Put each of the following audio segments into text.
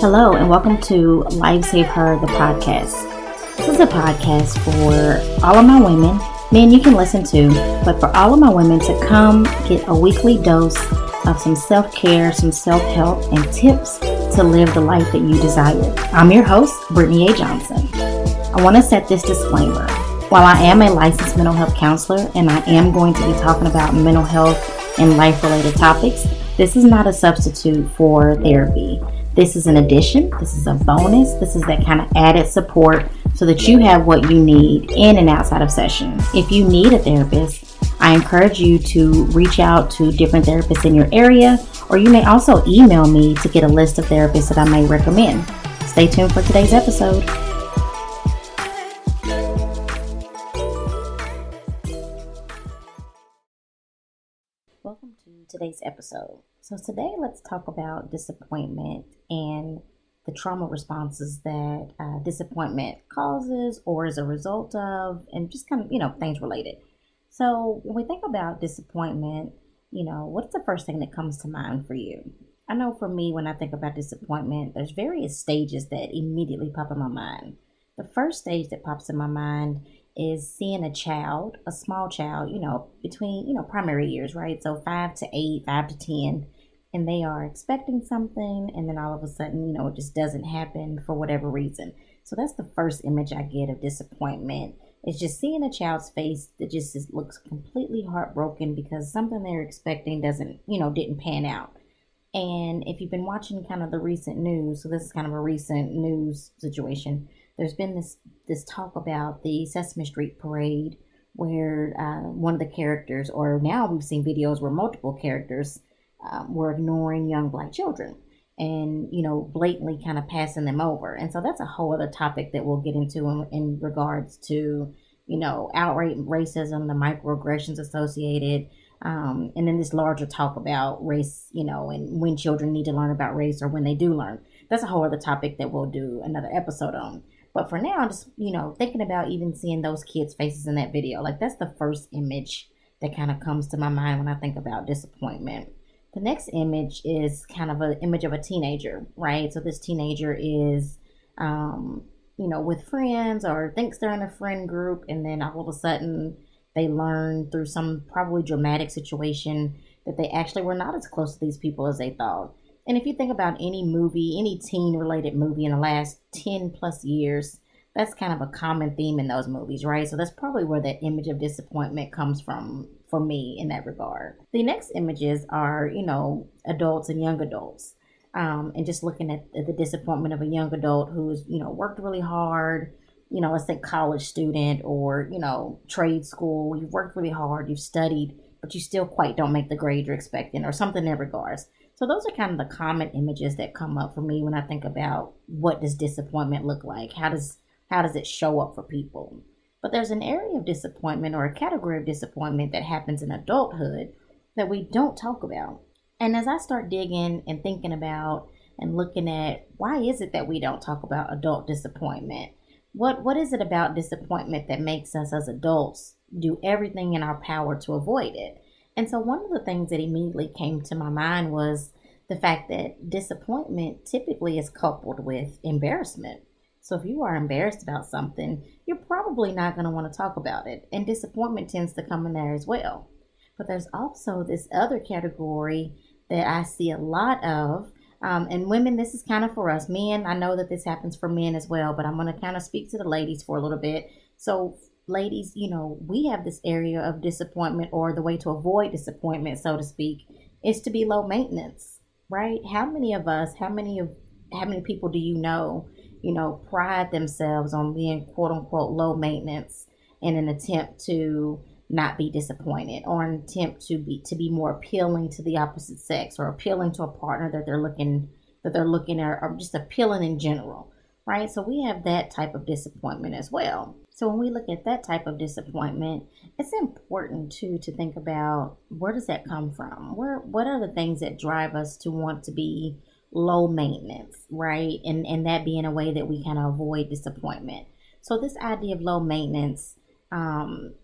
Hello, and welcome to Life Save Her, the podcast. This is a podcast for all of my women, men you can listen to, but for all of my women to come get a weekly dose of some self care, some self help, and tips to live the life that you desire. I'm your host, Brittany A. Johnson. I want to set this disclaimer. While I am a licensed mental health counselor and I am going to be talking about mental health and life related topics, this is not a substitute for therapy. This is an addition, this is a bonus, this is that kind of added support so that you have what you need in and outside of session. If you need a therapist, I encourage you to reach out to different therapists in your area, or you may also email me to get a list of therapists that I may recommend. Stay tuned for today's episode. Today's episode. So, today let's talk about disappointment and the trauma responses that uh, disappointment causes or is a result of, and just kind of, you know, things related. So, when we think about disappointment, you know, what's the first thing that comes to mind for you? I know for me, when I think about disappointment, there's various stages that immediately pop in my mind. The first stage that pops in my mind is seeing a child, a small child, you know, between, you know, primary years, right? So five to eight, five to 10, and they are expecting something, and then all of a sudden, you know, it just doesn't happen for whatever reason. So that's the first image I get of disappointment. It's just seeing a child's face that just looks completely heartbroken because something they're expecting doesn't, you know, didn't pan out. And if you've been watching kind of the recent news, so this is kind of a recent news situation there's been this this talk about the Sesame Street parade where uh, one of the characters, or now we've seen videos where multiple characters um, were ignoring young black children and you know blatantly kind of passing them over. And so that's a whole other topic that we'll get into in, in regards to you know outright racism the microaggressions associated um, and then this larger talk about race you know and when children need to learn about race or when they do learn. That's a whole other topic that we'll do another episode on but for now, I'm just, you know, thinking about even seeing those kids' faces in that video. Like, that's the first image that kind of comes to my mind when I think about disappointment. The next image is kind of an image of a teenager, right? So this teenager is, um, you know, with friends or thinks they're in a friend group, and then all of a sudden they learn through some probably dramatic situation that they actually were not as close to these people as they thought. And if you think about any movie, any teen related movie in the last 10 plus years, that's kind of a common theme in those movies, right? So that's probably where that image of disappointment comes from for me in that regard. The next images are, you know, adults and young adults. Um, and just looking at the disappointment of a young adult who's, you know, worked really hard, you know, let's say college student or, you know, trade school. You've worked really hard, you've studied, but you still quite don't make the grade you're expecting or something in that regards. So those are kind of the common images that come up for me when I think about what does disappointment look like? How does how does it show up for people? But there's an area of disappointment or a category of disappointment that happens in adulthood that we don't talk about. And as I start digging and thinking about and looking at why is it that we don't talk about adult disappointment? What what is it about disappointment that makes us as adults do everything in our power to avoid it? And so, one of the things that immediately came to my mind was the fact that disappointment typically is coupled with embarrassment. So, if you are embarrassed about something, you're probably not going to want to talk about it. And disappointment tends to come in there as well. But there's also this other category that I see a lot of. Um, and women, this is kind of for us. Men, I know that this happens for men as well, but I'm going to kind of speak to the ladies for a little bit. So, ladies, you know, we have this area of disappointment or the way to avoid disappointment, so to speak, is to be low maintenance, right? How many of us, how many of how many people do you know, you know, pride themselves on being quote unquote low maintenance in an attempt to not be disappointed or an attempt to be to be more appealing to the opposite sex or appealing to a partner that they're looking that they're looking at or just appealing in general right so we have that type of disappointment as well so when we look at that type of disappointment, it's important too to think about where does that come from? Where what are the things that drive us to want to be low maintenance, right? And and that being a way that we kind of avoid disappointment. So this idea of low maintenance, um,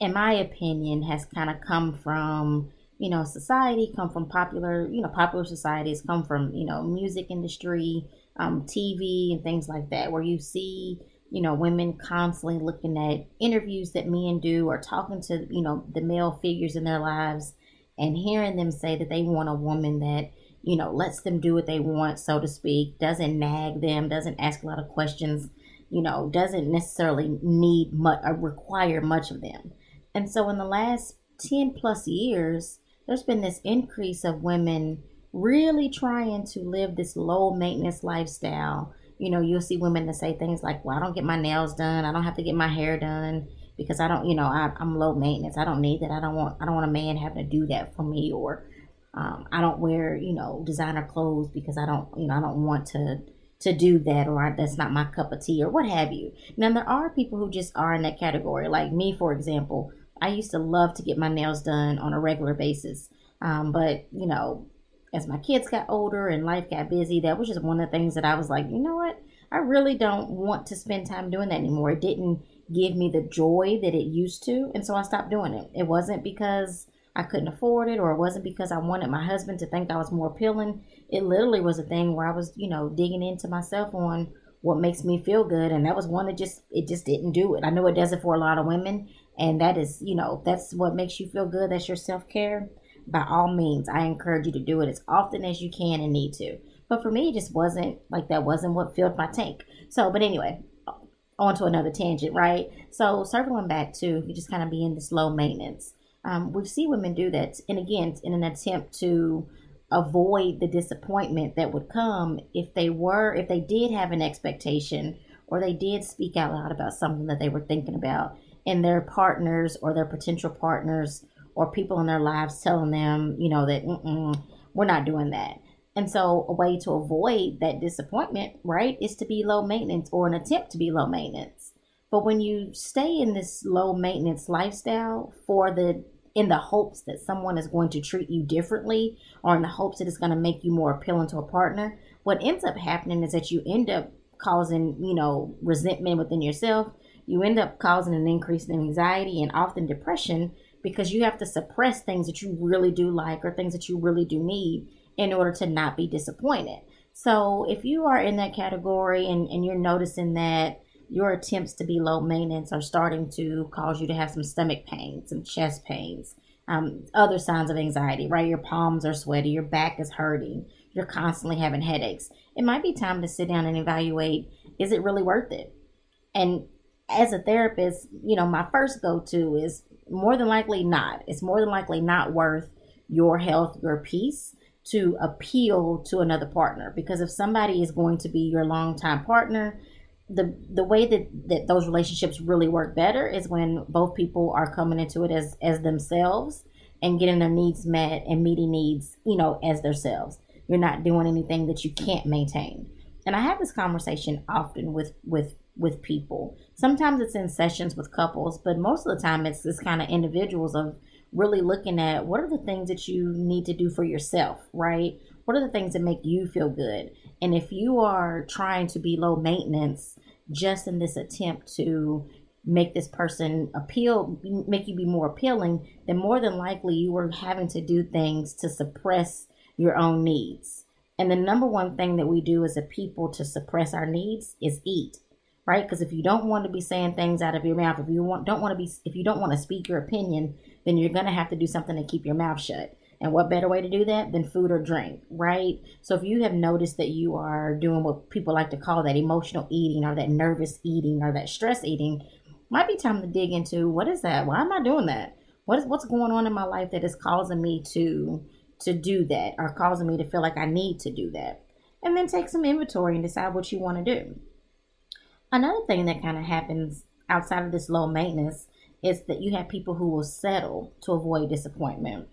in my opinion, has kind of come from you know society, come from popular you know popular societies, come from you know music industry, um, TV, and things like that, where you see you know women constantly looking at interviews that men do or talking to you know the male figures in their lives and hearing them say that they want a woman that you know lets them do what they want so to speak doesn't nag them doesn't ask a lot of questions you know doesn't necessarily need much uh, or require much of them. And so in the last 10 plus years there's been this increase of women really trying to live this low maintenance lifestyle you know you'll see women that say things like well i don't get my nails done i don't have to get my hair done because I don't, you know, I, am low maintenance. I don't need that. I don't want, I don't want a man having to do that for me, or um, I don't wear, you know, designer clothes because I don't, you know, I don't want to to do that, or I, that's not my cup of tea, or what have you. Now there are people who just are in that category, like me, for example. I used to love to get my nails done on a regular basis, um, but you know, as my kids got older and life got busy, that was just one of the things that I was like, you know what, I really don't want to spend time doing that anymore. It didn't give me the joy that it used to. And so I stopped doing it. It wasn't because I couldn't afford it or it wasn't because I wanted my husband to think I was more appealing. It literally was a thing where I was, you know, digging into myself on what makes me feel good. And that was one that just, it just didn't do it. I know it does it for a lot of women. And that is, you know, that's what makes you feel good. That's your self care. By all means, I encourage you to do it as often as you can and need to. But for me, it just wasn't like that wasn't what filled my tank. So, but anyway, on to another tangent, right? So circling back to you just kind of being in this low maintenance. Um, we see women do that, and again, in an attempt to avoid the disappointment that would come if they were, if they did have an expectation or they did speak out loud about something that they were thinking about, and their partners or their potential partners or people in their lives telling them, you know, that we're not doing that. And so, a way to avoid that disappointment, right, is to be low maintenance or an attempt to be low maintenance. But when you stay in this low maintenance lifestyle for the in the hopes that someone is going to treat you differently or in the hopes that it's going to make you more appealing to a partner, what ends up happening is that you end up causing, you know, resentment within yourself. You end up causing an increase in anxiety and often depression because you have to suppress things that you really do like or things that you really do need in order to not be disappointed. So if you are in that category and, and you're noticing that your attempts to be low maintenance are starting to cause you to have some stomach pains, some chest pains, um, other signs of anxiety, right? Your palms are sweaty, your back is hurting, you're constantly having headaches. It might be time to sit down and evaluate is it really worth it? And as a therapist, you know, my first go to is more than likely not. It's more than likely not worth your health, your peace to appeal to another partner. Because if somebody is going to be your longtime partner the the way that that those relationships really work better is when both people are coming into it as as themselves and getting their needs met and meeting needs you know as themselves. You're not doing anything that you can't maintain. And i have this conversation often with with with people sometimes it's in sessions with couples but most of the time it's this kind of individuals of really looking at what are the things that you need to do for yourself, right? What are the things that make you feel good? And if you are trying to be low maintenance just in this attempt to make this person appeal, make you be more appealing, then more than likely you are having to do things to suppress your own needs. And the number one thing that we do as a people to suppress our needs is eat right? Because if you don't want to be saying things out of your mouth, if you want don't want to be if you don't want to speak your opinion, then you're going to have to do something to keep your mouth shut. And what better way to do that than food or drink, right? So if you have noticed that you are doing what people like to call that emotional eating or that nervous eating or that stress eating, might be time to dig into what is that? Why am I doing that? What is what's going on in my life that is causing me to to do that or causing me to feel like I need to do that? And then take some inventory and decide what you want to do. Another thing that kind of happens outside of this low maintenance is that you have people who will settle to avoid disappointment.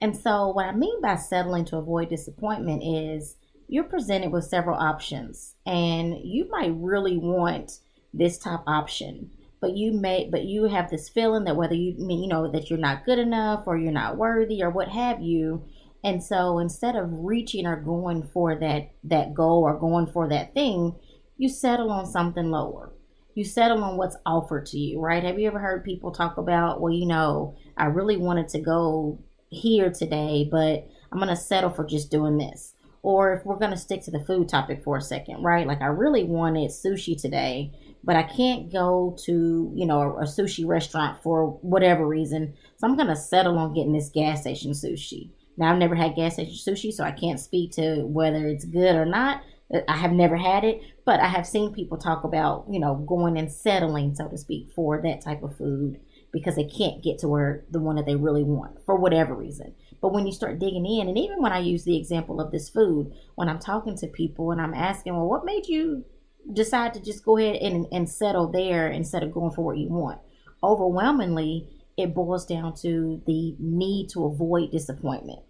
And so, what I mean by settling to avoid disappointment is you're presented with several options, and you might really want this top option, but you may, but you have this feeling that whether you mean, you know, that you're not good enough or you're not worthy or what have you. And so, instead of reaching or going for that that goal or going for that thing, you settle on something lower. You settle on what's offered to you, right? Have you ever heard people talk about, well, you know, I really wanted to go here today, but I'm going to settle for just doing this. Or if we're going to stick to the food topic for a second, right? Like I really wanted sushi today, but I can't go to, you know, a, a sushi restaurant for whatever reason. So I'm going to settle on getting this gas station sushi. Now, I've never had gas station sushi, so I can't speak to whether it's good or not. I have never had it, but I have seen people talk about, you know, going and settling, so to speak, for that type of food because they can't get to where the one that they really want for whatever reason. But when you start digging in, and even when I use the example of this food, when I'm talking to people and I'm asking, well, what made you decide to just go ahead and, and settle there instead of going for what you want? Overwhelmingly, it boils down to the need to avoid disappointment.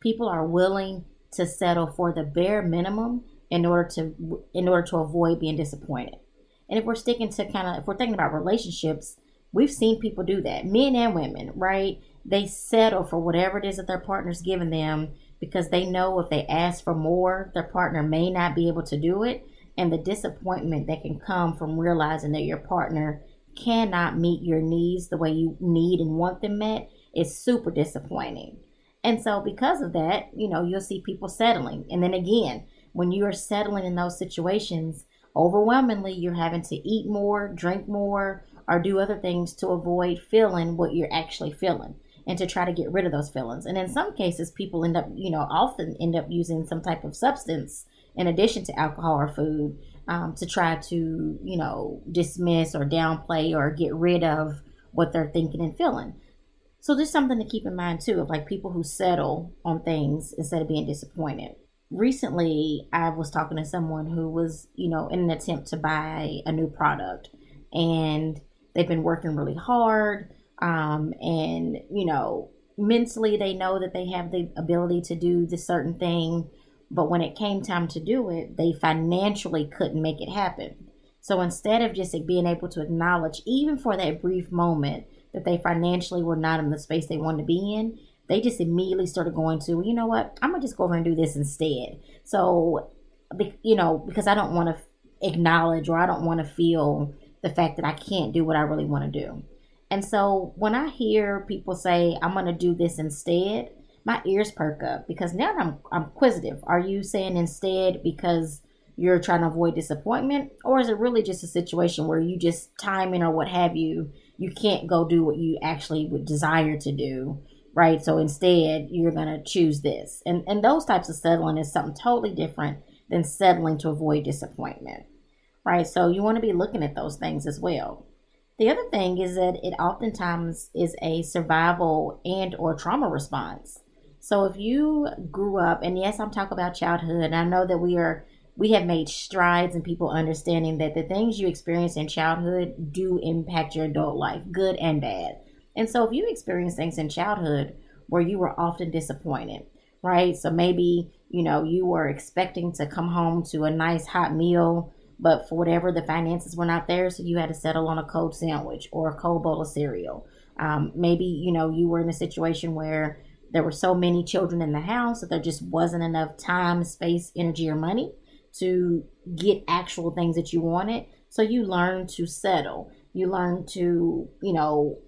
People are willing to settle for the bare minimum in order to in order to avoid being disappointed. And if we're sticking to kind of if we're thinking about relationships, we've seen people do that, men and women, right? They settle for whatever it is that their partner's giving them because they know if they ask for more, their partner may not be able to do it. And the disappointment that can come from realizing that your partner cannot meet your needs the way you need and want them met is super disappointing. And so, because of that, you know, you'll see people settling. And then again, when you are settling in those situations, overwhelmingly you're having to eat more, drink more, or do other things to avoid feeling what you're actually feeling and to try to get rid of those feelings. And in some cases, people end up, you know, often end up using some type of substance in addition to alcohol or food um, to try to, you know, dismiss or downplay or get rid of what they're thinking and feeling. So there's something to keep in mind too of like people who settle on things instead of being disappointed recently I was talking to someone who was, you know, in an attempt to buy a new product and they've been working really hard. Um, and, you know, mentally they know that they have the ability to do this certain thing. But when it came time to do it, they financially couldn't make it happen. So instead of just being able to acknowledge, even for that brief moment, that they financially were not in the space they wanted to be in, they just immediately started going to, you know what, I'm gonna just go over and do this instead. So, you know, because I don't want to acknowledge or I don't want to feel the fact that I can't do what I really want to do. And so when I hear people say, I'm to do this instead, my ears perk up because now I'm, I'm inquisitive. Are you saying instead because you're trying to avoid disappointment? Or is it really just a situation where you just timing or what have you, you can't go do what you actually would desire to do right? So instead, you're going to choose this. And, and those types of settling is something totally different than settling to avoid disappointment, right? So you want to be looking at those things as well. The other thing is that it oftentimes is a survival and or trauma response. So if you grew up, and yes, I'm talking about childhood, I know that we are we have made strides in people understanding that the things you experience in childhood do impact your adult life, good and bad. And so if you experience things in childhood where you were often disappointed, right? So maybe, you know, you were expecting to come home to a nice hot meal, but for whatever the finances were not there, so you had to settle on a cold sandwich or a cold bowl of cereal. Um, maybe, you know, you were in a situation where there were so many children in the house that there just wasn't enough time, space, energy, or money to get actual things that you wanted. So you learned to settle. You learned to, you know,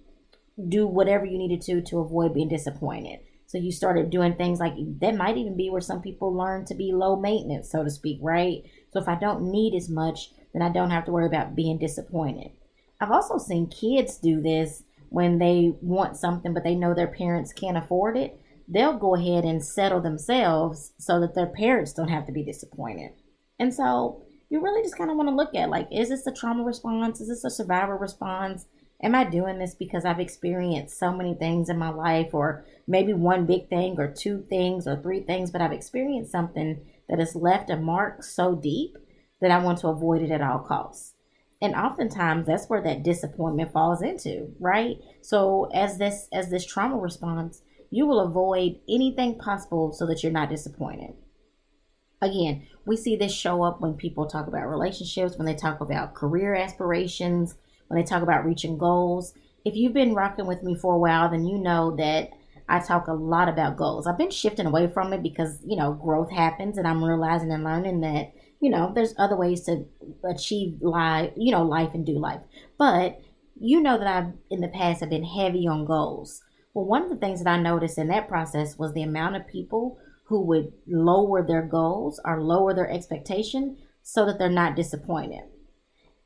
do whatever you needed to to avoid being disappointed. So you started doing things like that might even be where some people learn to be low maintenance, so to speak, right? So if I don't need as much, then I don't have to worry about being disappointed. I've also seen kids do this when they want something but they know their parents can't afford it. They'll go ahead and settle themselves so that their parents don't have to be disappointed. And so you really just kind of want to look at like, is this a trauma response? Is this a survivor response? Am I doing this because I've experienced so many things in my life, or maybe one big thing, or two things, or three things, but I've experienced something that has left a mark so deep that I want to avoid it at all costs. And oftentimes that's where that disappointment falls into, right? So as this as this trauma response, you will avoid anything possible so that you're not disappointed. Again, we see this show up when people talk about relationships, when they talk about career aspirations, when they talk about reaching goals. If you've been rocking with me for a while, then you know that I talk a lot about goals. I've been shifting away from it because, you know, growth happens and I'm realizing and learning that you know, there's other ways to achieve life, you know, life and do life. But you know that I've in the past have been heavy on goals. Well, one of the things that I noticed in that process was the amount of people who would lower their goals or lower their expectation so that they're not disappointed.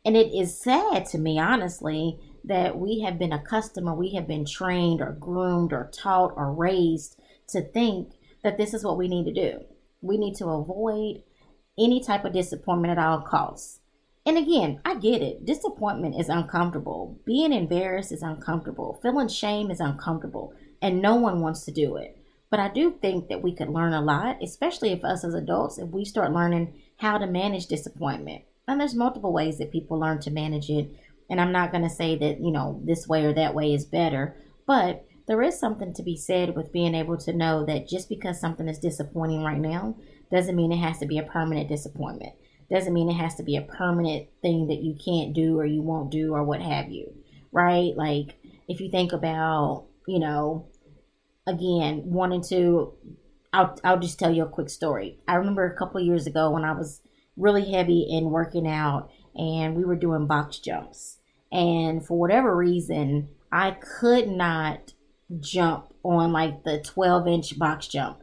And it is sad to me, honestly, that we have been accustomed or we have been trained or groomed or taught or raised to think that this is what we need to do. We need to avoid any type of disappointment at all costs. And again, I get it. Disappointment is uncomfortable. Being embarrassed is uncomfortable. Feeling shame is uncomfortable. And no one wants to do it. But I do think that we could learn a lot, especially if us as adults, if we start learning how to manage disappointment. And there's multiple ways that people learn to manage it. And I'm not going to say that, you know, this way or that way is better. But there is something to be said with being able to know that just because something is disappointing right now doesn't mean it has to be a permanent disappointment doesn't mean it has to be a permanent thing that you can't do or you won't do or what have you, right? Like if you think about, you know, again, wanting to I'll I'll just tell you a quick story. I remember a couple years ago when I was really heavy in working out and we were doing box jumps. And for whatever reason, I could not jump on like the 12 inch box jump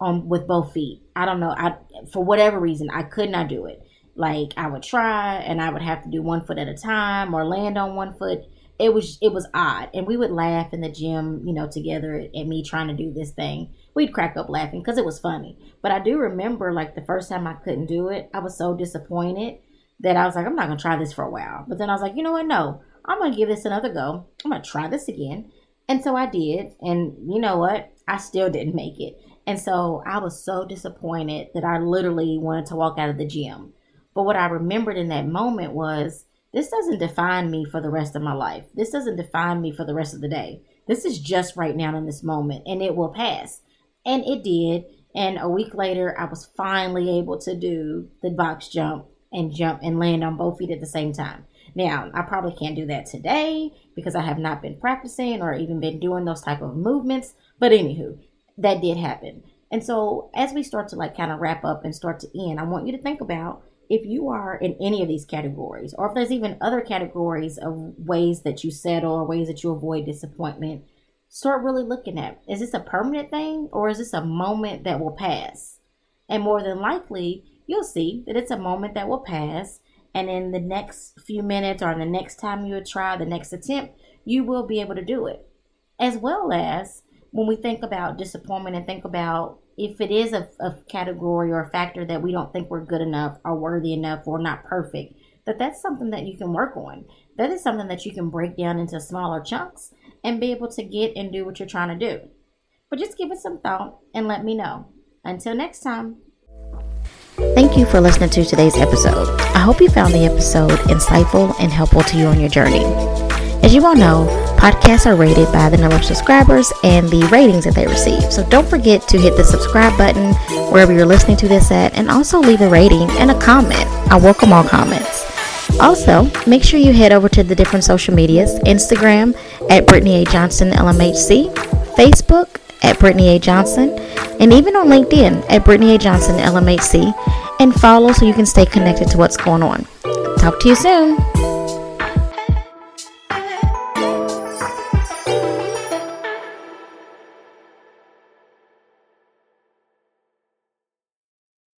on with both feet. I don't know. I for whatever reason I could not do it. Like I would try and I would have to do one foot at a time or land on one foot. It was it was odd, and we would laugh in the gym, you know, together at me trying to do this thing. We'd crack up laughing because it was funny. But I do remember like the first time I couldn't do it, I was so disappointed that I was like, I'm not gonna try this for a while. But then I was like, you know what? No, I'm gonna give this another go. I'm gonna try this again. And so I did, and you know what? I still didn't make it. And so I was so disappointed that I literally wanted to walk out of the gym. But what I remembered in that moment was this doesn't define me for the rest of my life. This doesn't define me for the rest of the day. This is just right now in this moment and it will pass. And it did. And a week later, I was finally able to do the box jump and jump and land on both feet at the same time. Now, I probably can't do that today because I have not been practicing or even been doing those type of movements. But anywho, that did happen. And so as we start to like kind of wrap up and start to end, I want you to think about if you are in any of these categories, or if there's even other categories of ways that you settle or ways that you avoid disappointment, start really looking at is this a permanent thing or is this a moment that will pass? And more than likely, you'll see that it's a moment that will pass. And in the next few minutes or the next time you try, the next attempt, you will be able to do it. As well as when we think about disappointment and think about if it is a, a category or a factor that we don't think we're good enough or worthy enough or not perfect, that that's something that you can work on. That is something that you can break down into smaller chunks and be able to get and do what you're trying to do. But just give it some thought and let me know. Until next time. Thank you for listening to today's episode. I hope you found the episode insightful and helpful to you on your journey. As you all know, podcasts are rated by the number of subscribers and the ratings that they receive. So don't forget to hit the subscribe button wherever you're listening to this at and also leave a rating and a comment. I welcome all comments. Also, make sure you head over to the different social medias Instagram at Brittany A. Johnson LMHC, Facebook at Brittany A. Johnson, and even on LinkedIn at Brittany A. Johnson LMHC, and follow so you can stay connected to what's going on. Talk to you soon.